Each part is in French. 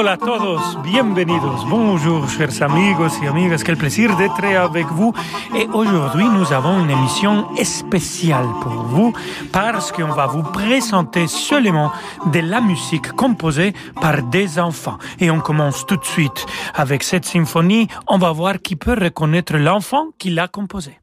Hola a todos, bienvenidos. Bonjour, chers amigos y amigas. Quel plaisir d'être avec vous. Et aujourd'hui, nous avons une émission spéciale pour vous parce qu'on va vous présenter seulement de la musique composée par des enfants. Et on commence tout de suite avec cette symphonie. On va voir qui peut reconnaître l'enfant qui l'a composée.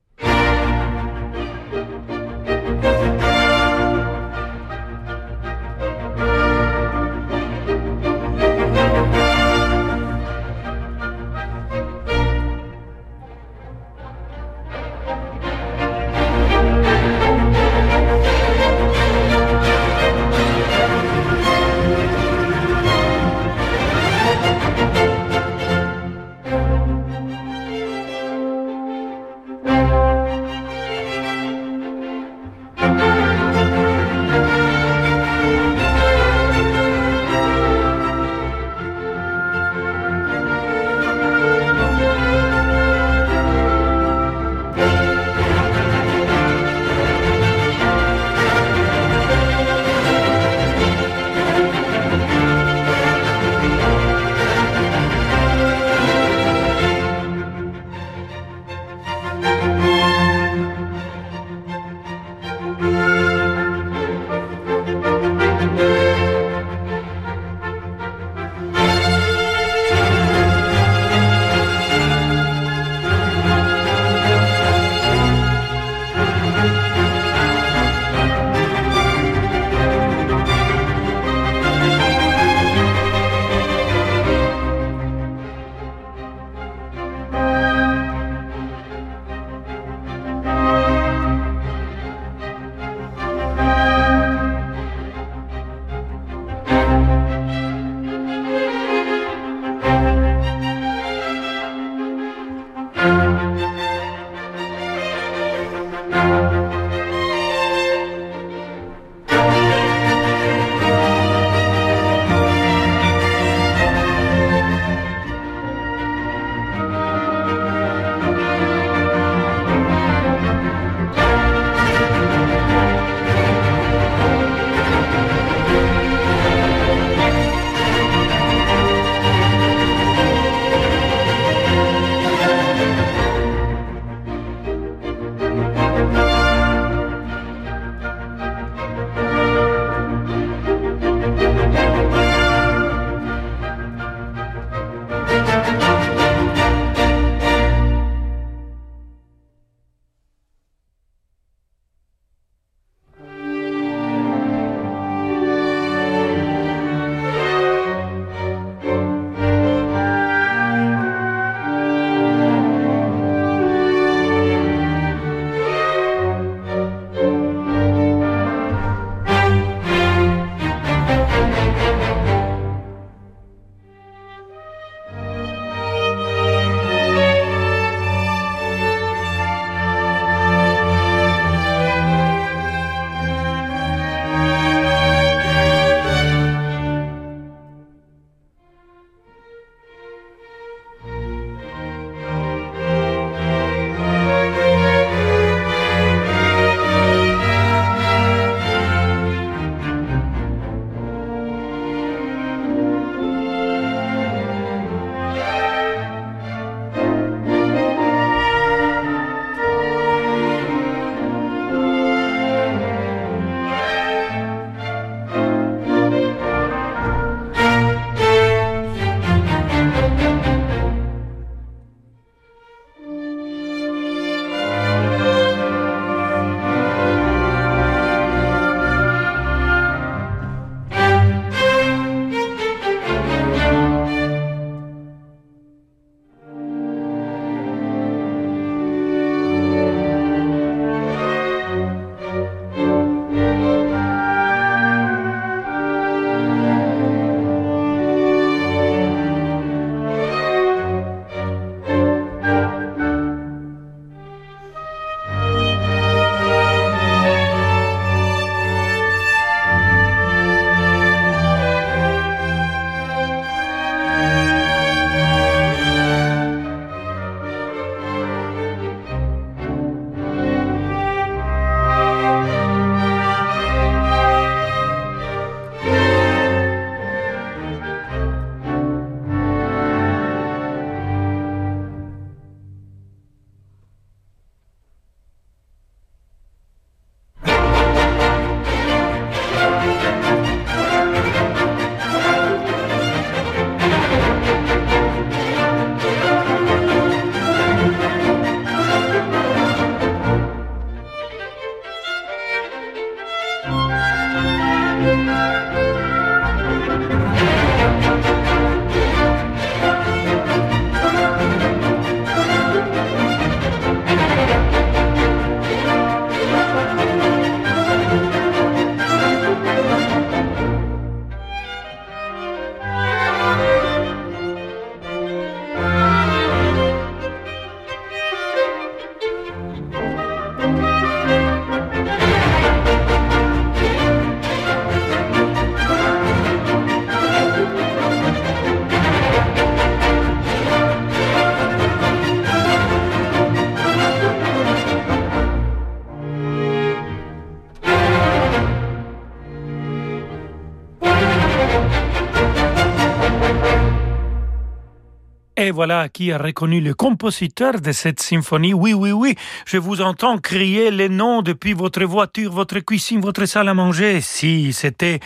Voilà qui a reconnu le compositeur de cette symphonie. Oui, oui, oui, je vous entends crier les noms depuis votre voiture, votre cuisine, votre salle à manger. Si, c'était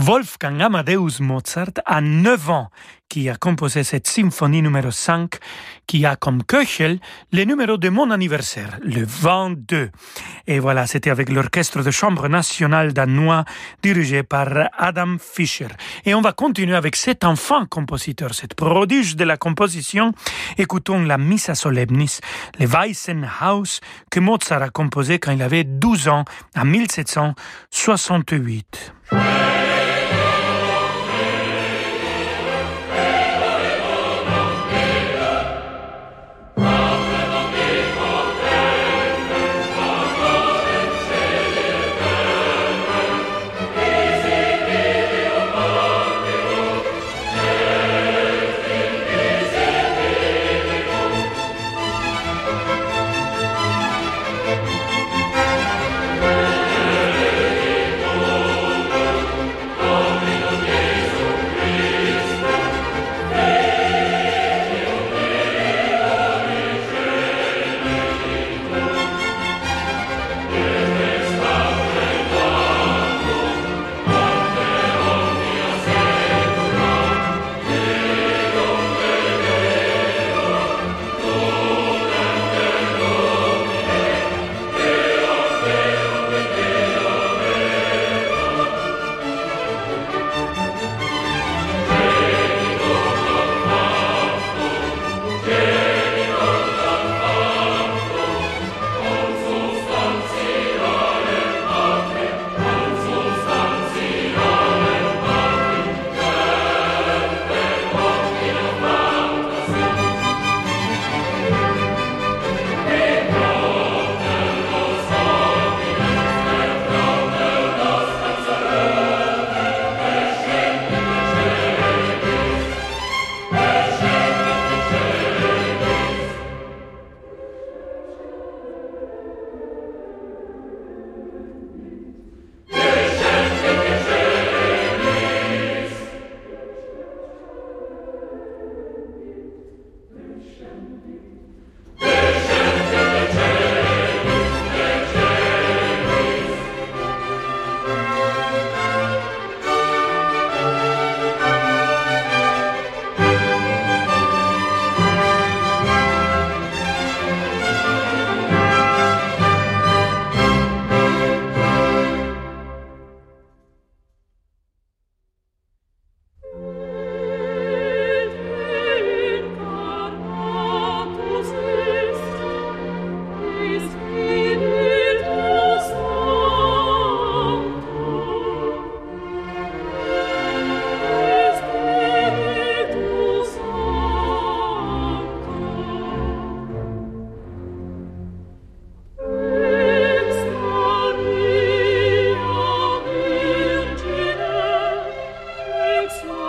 Wolfgang Amadeus Mozart à 9 ans qui a composé cette symphonie numéro 5 qui a comme Köchel le numéro de mon anniversaire, le 22. Et voilà, c'était avec l'orchestre de chambre nationale danois dirigé par Adam Fischer. Et on va continuer avec cet enfant compositeur, cet prodige de la composition. Écoutons la Missa Solemnis, le Weissenhaus que Mozart a composé quand il avait 12 ans, en 1768. Christ.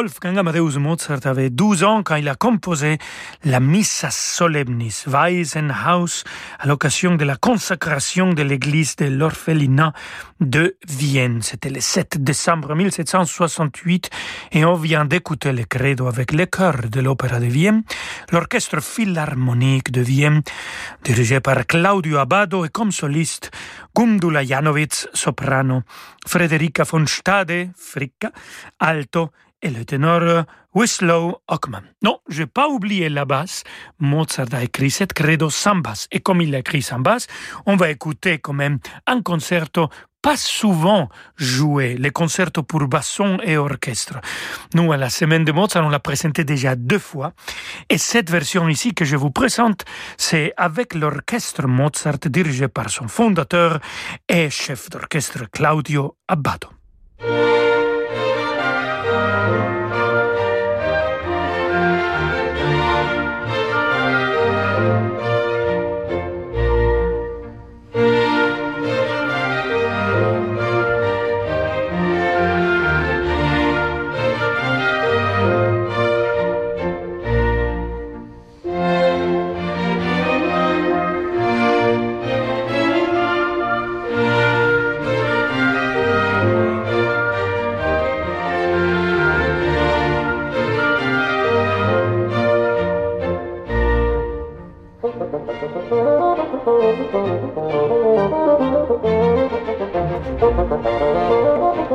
Wolfgang Amadeus Mozart avait 12 ans quand il a composé la Missa Solemnis Waisenhaus à l'occasion de la consacration de l'église de l'orphelinat de Vienne. C'était le 7 décembre 1768 et on vient d'écouter le credo avec le chœur de l'Opéra de Vienne, l'orchestre philharmonique de Vienne, dirigé par Claudio Abbado et comme soliste Gundula Janowitz, soprano, Frederica von Stade, fricca, alto et le ténor Winslow Ockman. Non, je n'ai pas oublié la basse. Mozart a écrit cette credo sans basse. Et comme il l'a écrit sans basse, on va écouter quand même un concerto pas souvent joué, les concertos pour basson et orchestre. Nous, à la semaine de Mozart, on l'a présenté déjà deux fois. Et cette version ici que je vous présente, c'est avec l'orchestre Mozart dirigé par son fondateur et chef d'orchestre Claudio Abbado. Música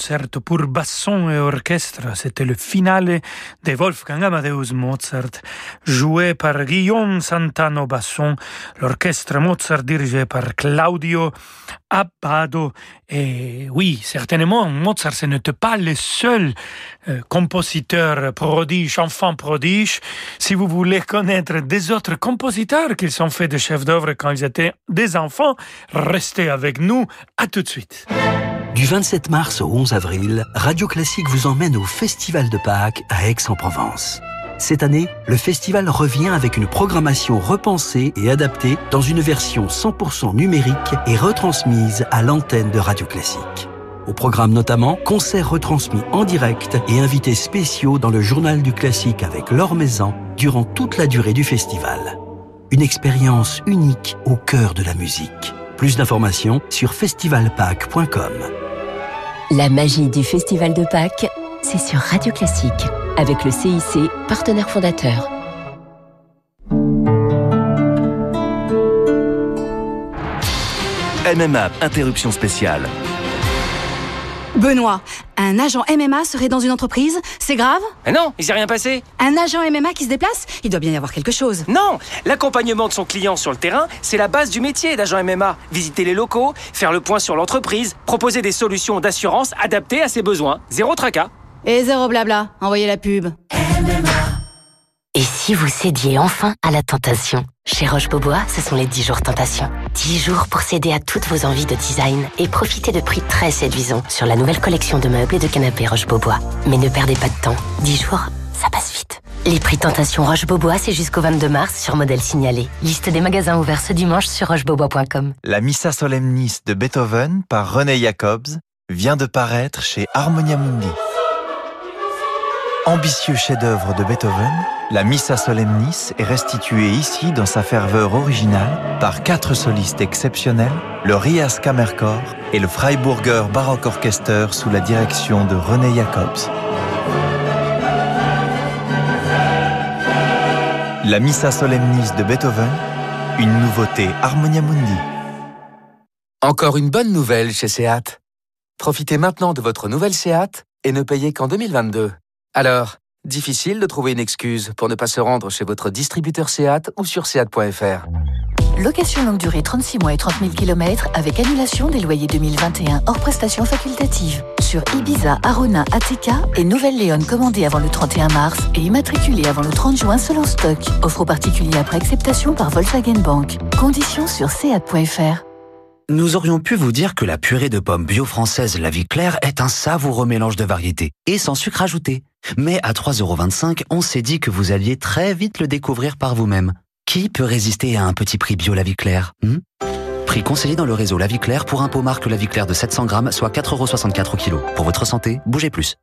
Concerto pour basson et orchestre. C'était le finale de Wolfgang Amadeus Mozart, joué par Guillaume Santano basson, l'orchestre Mozart dirigé par Claudio Abbado. Et oui, certainement, Mozart, ce n'était pas le seul euh, compositeur prodige, enfant prodige. Si vous voulez connaître des autres compositeurs qui ont fait des chefs d'œuvre quand ils étaient des enfants, restez avec nous. À tout de suite. Du 27 mars au 11 avril, Radio Classique vous emmène au Festival de Pâques à Aix-en-Provence. Cette année, le festival revient avec une programmation repensée et adaptée dans une version 100% numérique et retransmise à l'antenne de Radio Classique. Au programme notamment, concerts retransmis en direct et invités spéciaux dans le journal du classique avec Laure Maison durant toute la durée du festival. Une expérience unique au cœur de la musique. Plus d'informations sur festivalpâques.com. La magie du Festival de Pâques, c'est sur Radio Classique, avec le CIC, partenaire fondateur. MMA, interruption spéciale. Benoît, un agent MMA serait dans une entreprise C'est grave Mais non, il s'est rien passé. Un agent MMA qui se déplace Il doit bien y avoir quelque chose. Non, l'accompagnement de son client sur le terrain, c'est la base du métier d'agent MMA. Visiter les locaux, faire le point sur l'entreprise, proposer des solutions d'assurance adaptées à ses besoins. Zéro tracas. Et zéro blabla, envoyez la pub. Et si vous cédiez enfin à la tentation Chez Roche-Beaubois, ce sont les 10 jours tentation. 10 jours pour céder à toutes vos envies de design et profiter de prix très séduisants sur la nouvelle collection de meubles et de canapés Roche-Beaubois. Mais ne perdez pas de temps. 10 jours, ça passe vite. Les prix tentation Roche-Beaubois, c'est jusqu'au 22 mars sur modèle signalé. Liste des magasins ouverts ce dimanche sur rochebobois.com. La Missa Solemnis de Beethoven par René Jacobs vient de paraître chez Harmonia Mundi. Ambitieux chef-d'œuvre de Beethoven, la Missa Solemnis est restituée ici dans sa ferveur originale par quatre solistes exceptionnels, le Rias Kammerchor et le Freiburger Baroque Orchester sous la direction de René Jacobs. La Missa Solemnis de Beethoven, une nouveauté Harmonia Mundi. Encore une bonne nouvelle chez Seat. Profitez maintenant de votre nouvelle Seat et ne payez qu'en 2022. Alors, difficile de trouver une excuse pour ne pas se rendre chez votre distributeur SEAT ou sur SEAT.fr. Location longue durée 36 mois et 30 000 km avec annulation des loyers 2021 hors prestations facultatives. Sur Ibiza, Arona, Attica et Nouvelle-Léon commandée avant le 31 mars et immatriculée avant le 30 juin selon stock. Offre aux particuliers après acceptation par Volkswagen Bank. Conditions sur SEAT.fr. Nous aurions pu vous dire que la purée de pommes bio française La Vie Claire est un savoureux mélange de variétés et sans sucre ajouté. Mais à 3,25€, on s'est dit que vous alliez très vite le découvrir par vous-même. Qui peut résister à un petit prix bio La Vie Claire hmm? Prix conseillé dans le réseau La Vie Claire pour un pot marque La Vie Claire de 700 grammes, soit 4,64€ au kilo. Pour votre santé, bougez plus.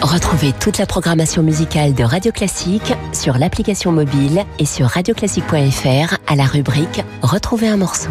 Retrouvez toute la programmation musicale de Radio Classique sur l'application mobile et sur radioclassique.fr à la rubrique Retrouver un morceau.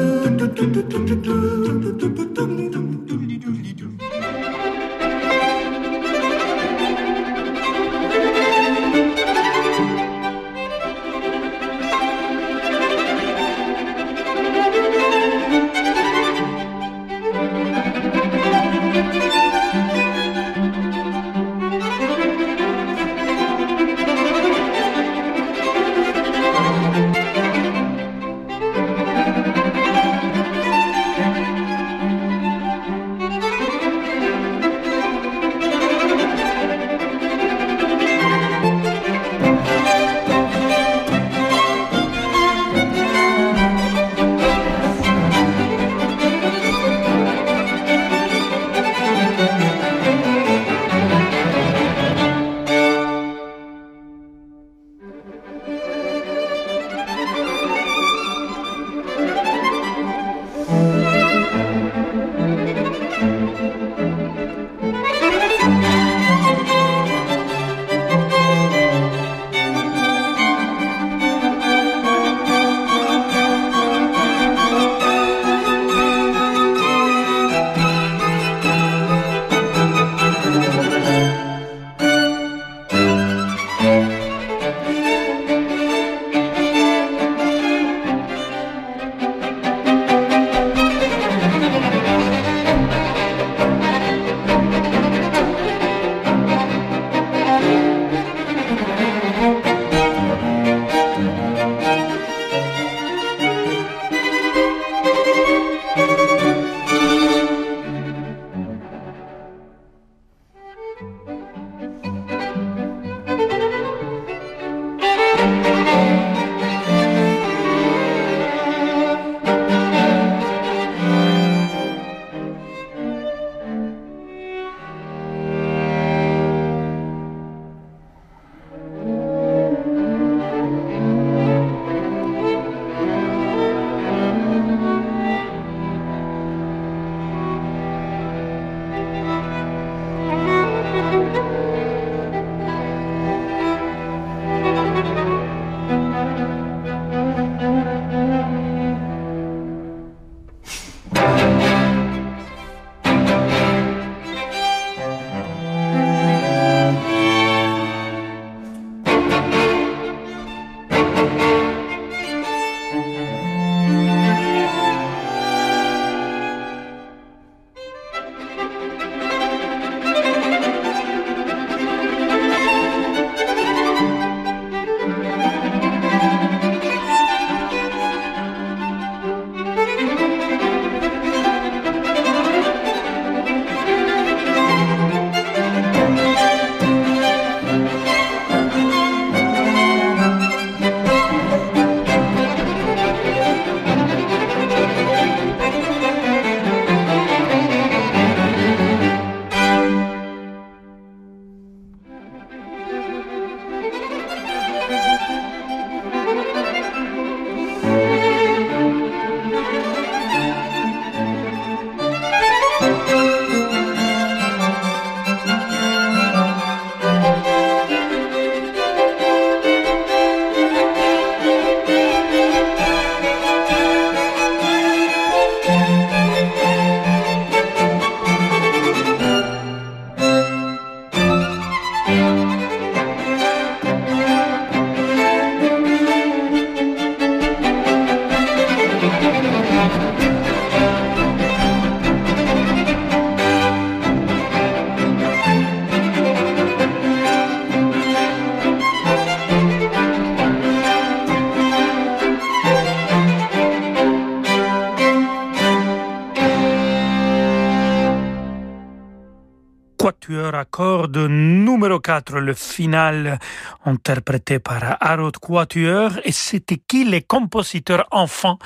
Quatuor à numéro 4, le final interprété par Harold Quatuor. Et c'était qui les compositeurs enfants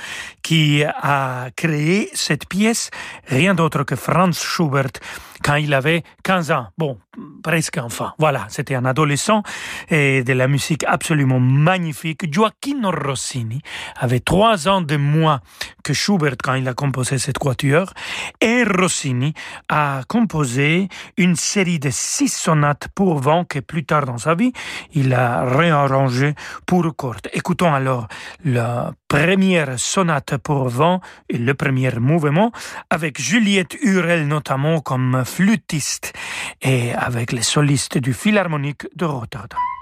qui a créé cette pièce? Rien d'autre que Franz Schubert quand il avait 15 ans. Bon, presque enfant. Voilà, c'était un adolescent et de la musique absolument magnifique. Gioacchino Rossini avait trois ans de moins que Schubert quand il a composé cette quatuor et Rossini a composé une série de six sonates pour vent que plus tard dans sa vie, il a réarrangé pour cordes. Écoutons alors la première sonate pour vent et le premier mouvement avec Juliette Hurel notamment comme flûtiste et avec les solistes du Philharmonique de Rotterdam.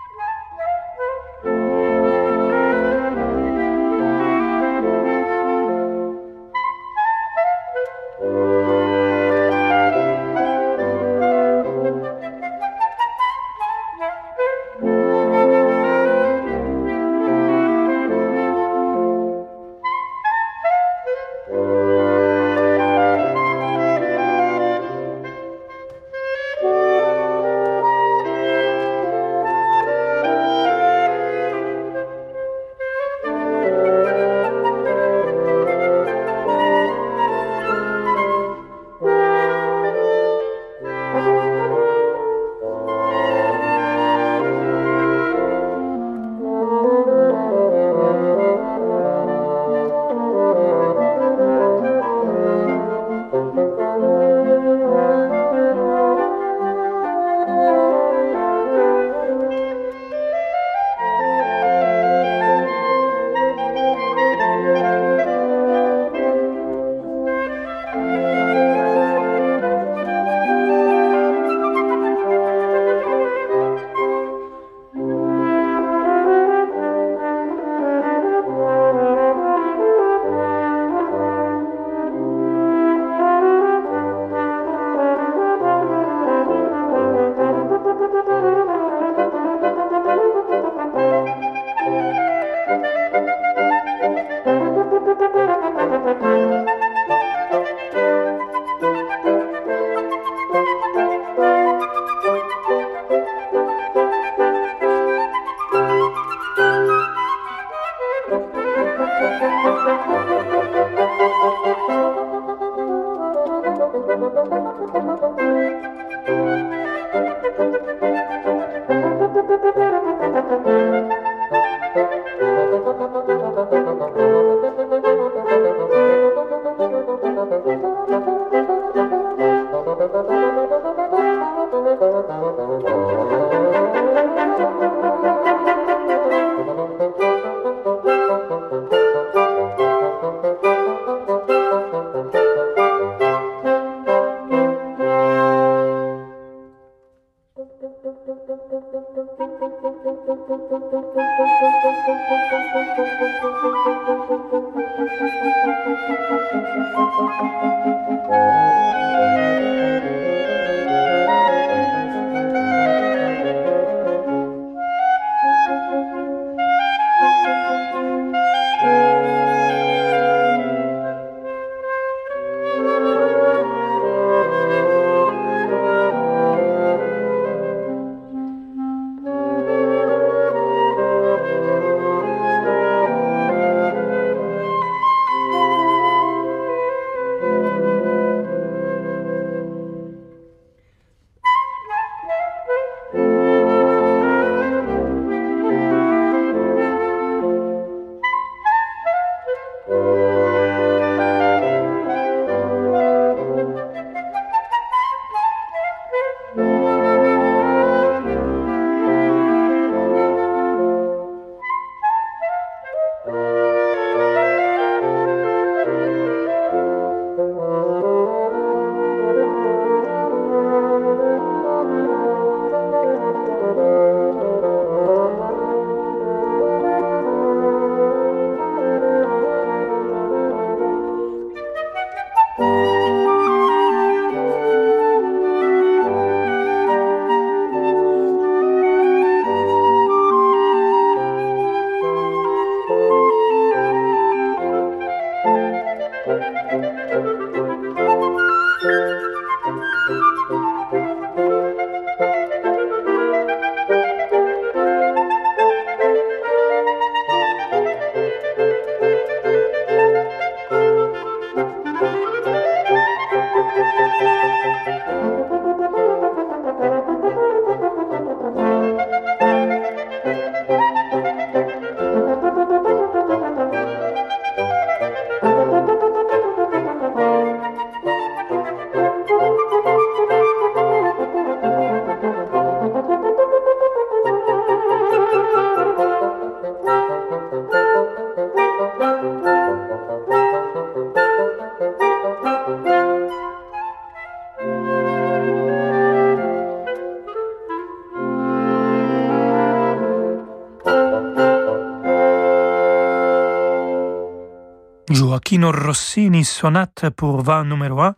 Gioacchino Rossini, sonate pour vin numéro 1.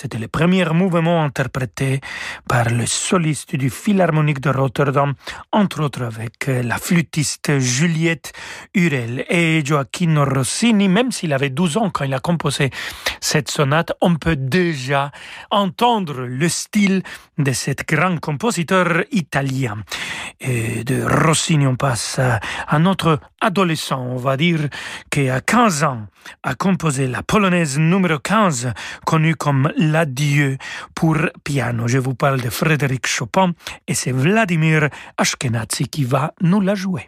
C'était le premier mouvement interprété par le soliste du Philharmonique de Rotterdam, entre autres avec la flûtiste Juliette Hurel. Et Gioacchino Rossini, même s'il avait 12 ans quand il a composé cette sonate, on peut déjà entendre le style de cet grand compositeur italien. Et de Rossini, on passe à notre adolescent, on va dire, qui a 15 ans a composé la polonaise numéro 15, connue comme l'adieu pour piano. Je vous parle de Frédéric Chopin et c'est Vladimir Ashkenazi qui va nous la jouer.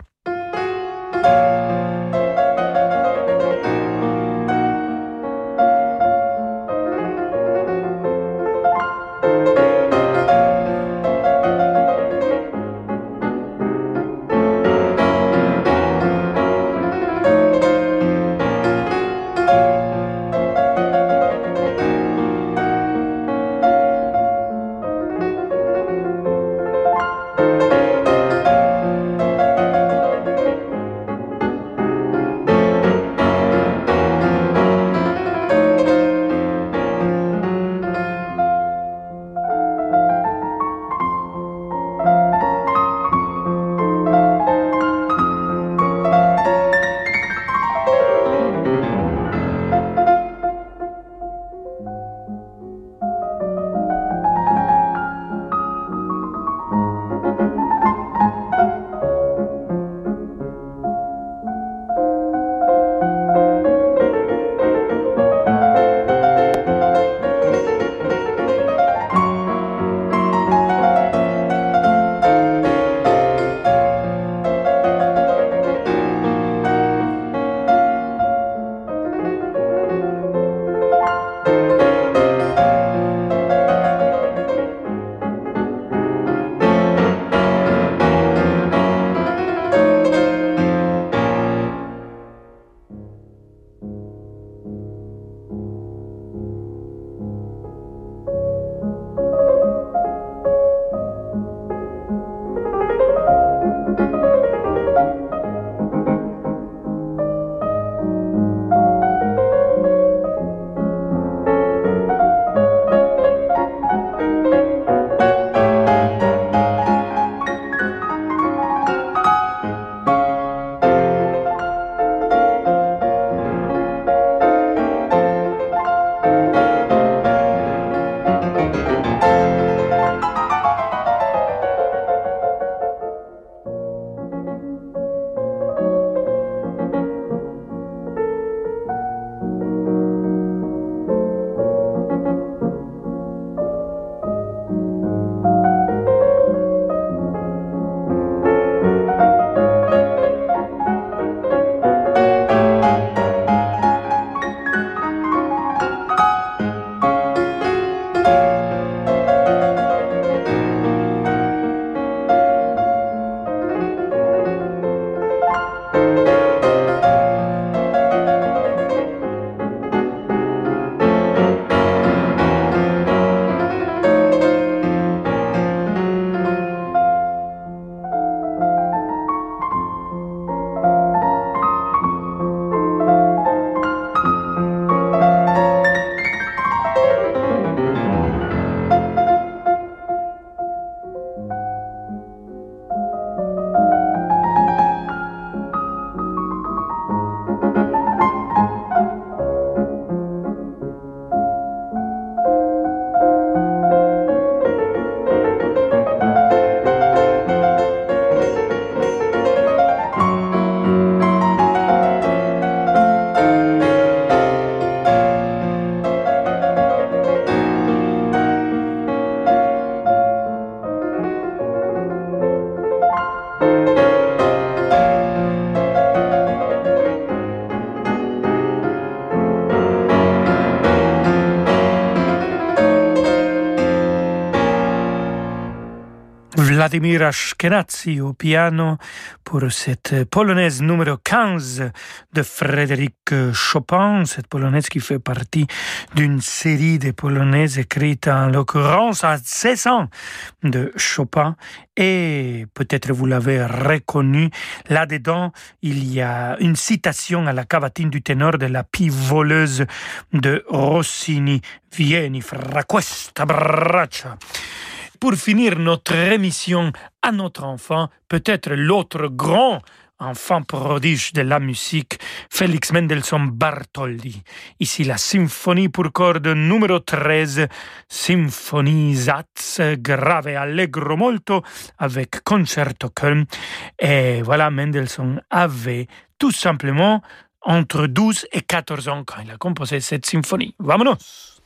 Vladimir Ashkenazi au piano pour cette polonaise numéro 15 de Frédéric Chopin, cette polonaise qui fait partie d'une série de polonaises écrites en l'occurrence à 16 ans de Chopin. Et peut-être vous l'avez reconnu, là-dedans il y a une citation à la cavatine du ténor de la pie voleuse de Rossini, Vieni fra questa braccia pour finir notre émission à notre enfant, peut-être l'autre grand enfant prodige de la musique, Félix Mendelssohn Bartholdy. Ici la symphonie pour cordes numéro 13, Symphonie Satz, grave allegro molto, avec concerto Köln. Et voilà, Mendelssohn avait tout simplement entre 12 et 14 ans quand il a composé cette symphonie. Vamonos!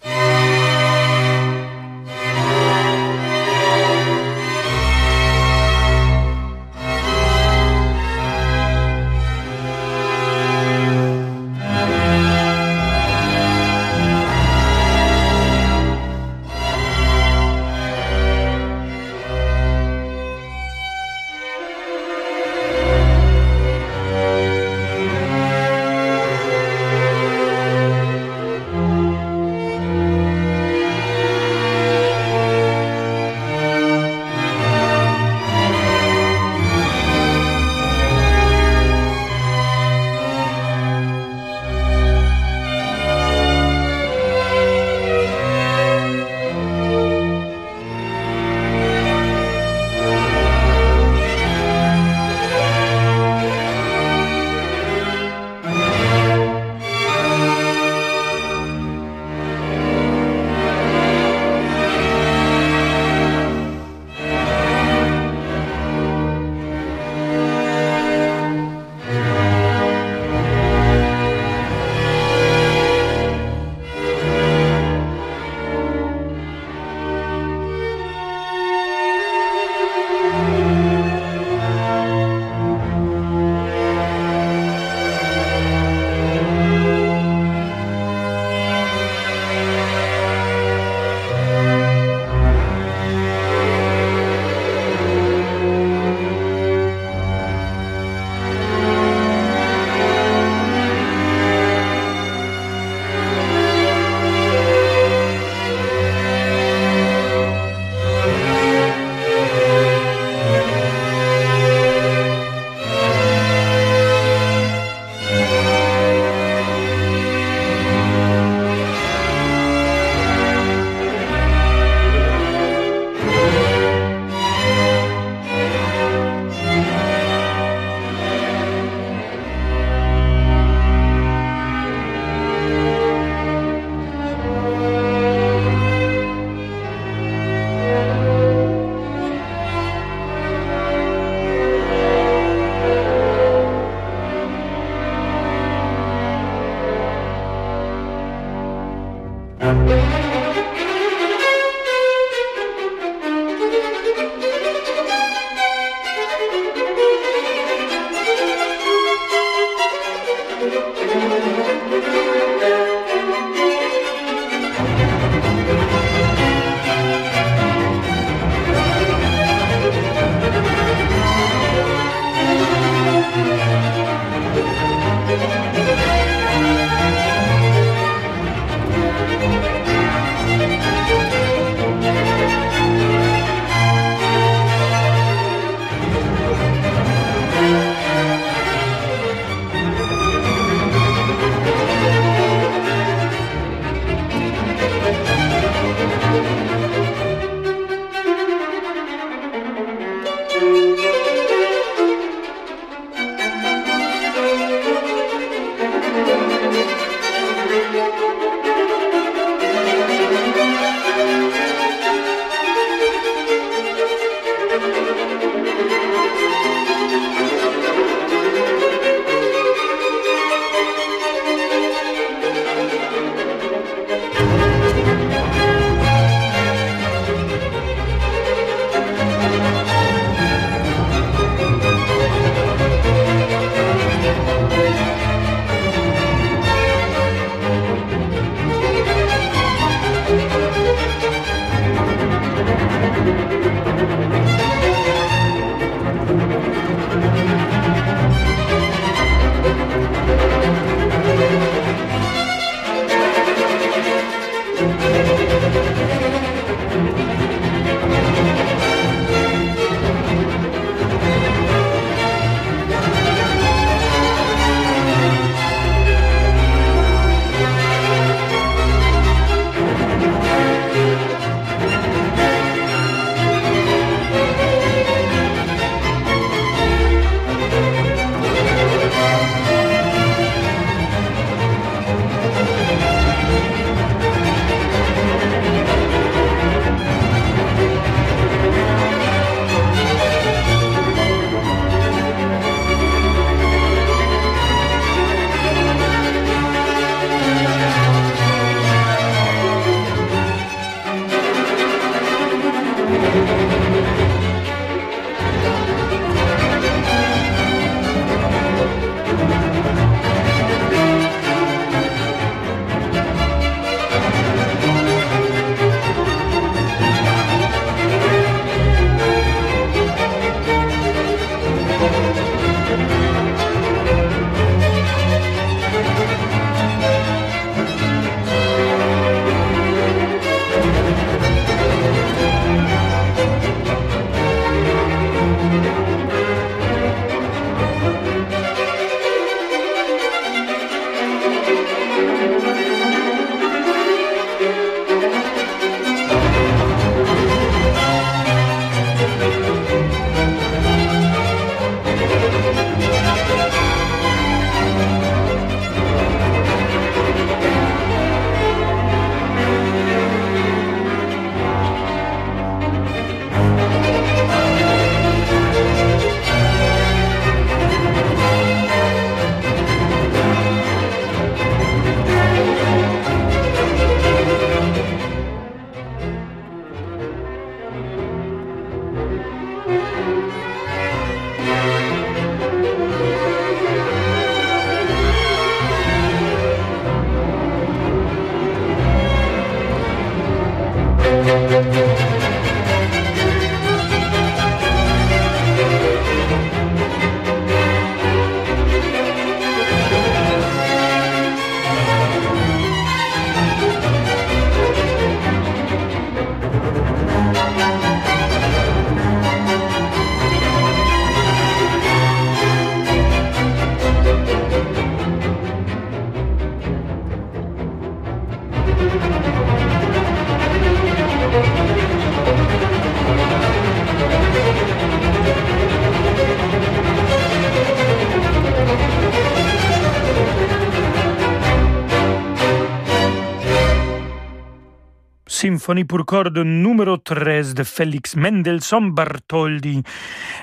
Symphonie pour cordes numéro 13 de Félix Mendelssohn Bartholdy.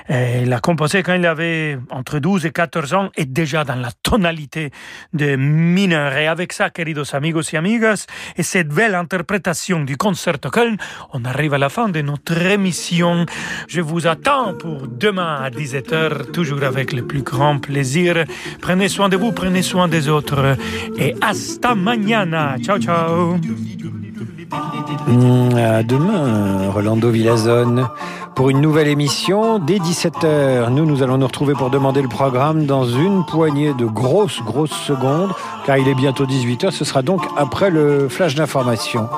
Et il a composé quand il avait entre 12 et 14 ans et déjà dans la tonalité de mineur. Et avec ça, queridos amigos et amigas, et cette belle interprétation du concerto Köln, on arrive à la fin de notre émission. Je vous attends pour demain à 17h, toujours avec le plus grand plaisir. Prenez soin de vous, prenez soin des autres. Et hasta mañana. Ciao, ciao. À demain, Rolando Villazone, pour une nouvelle émission dès 17h. Nous, nous allons nous retrouver pour demander le programme dans une poignée de grosses, grosses secondes, car il est bientôt 18h. Ce sera donc après le flash d'information.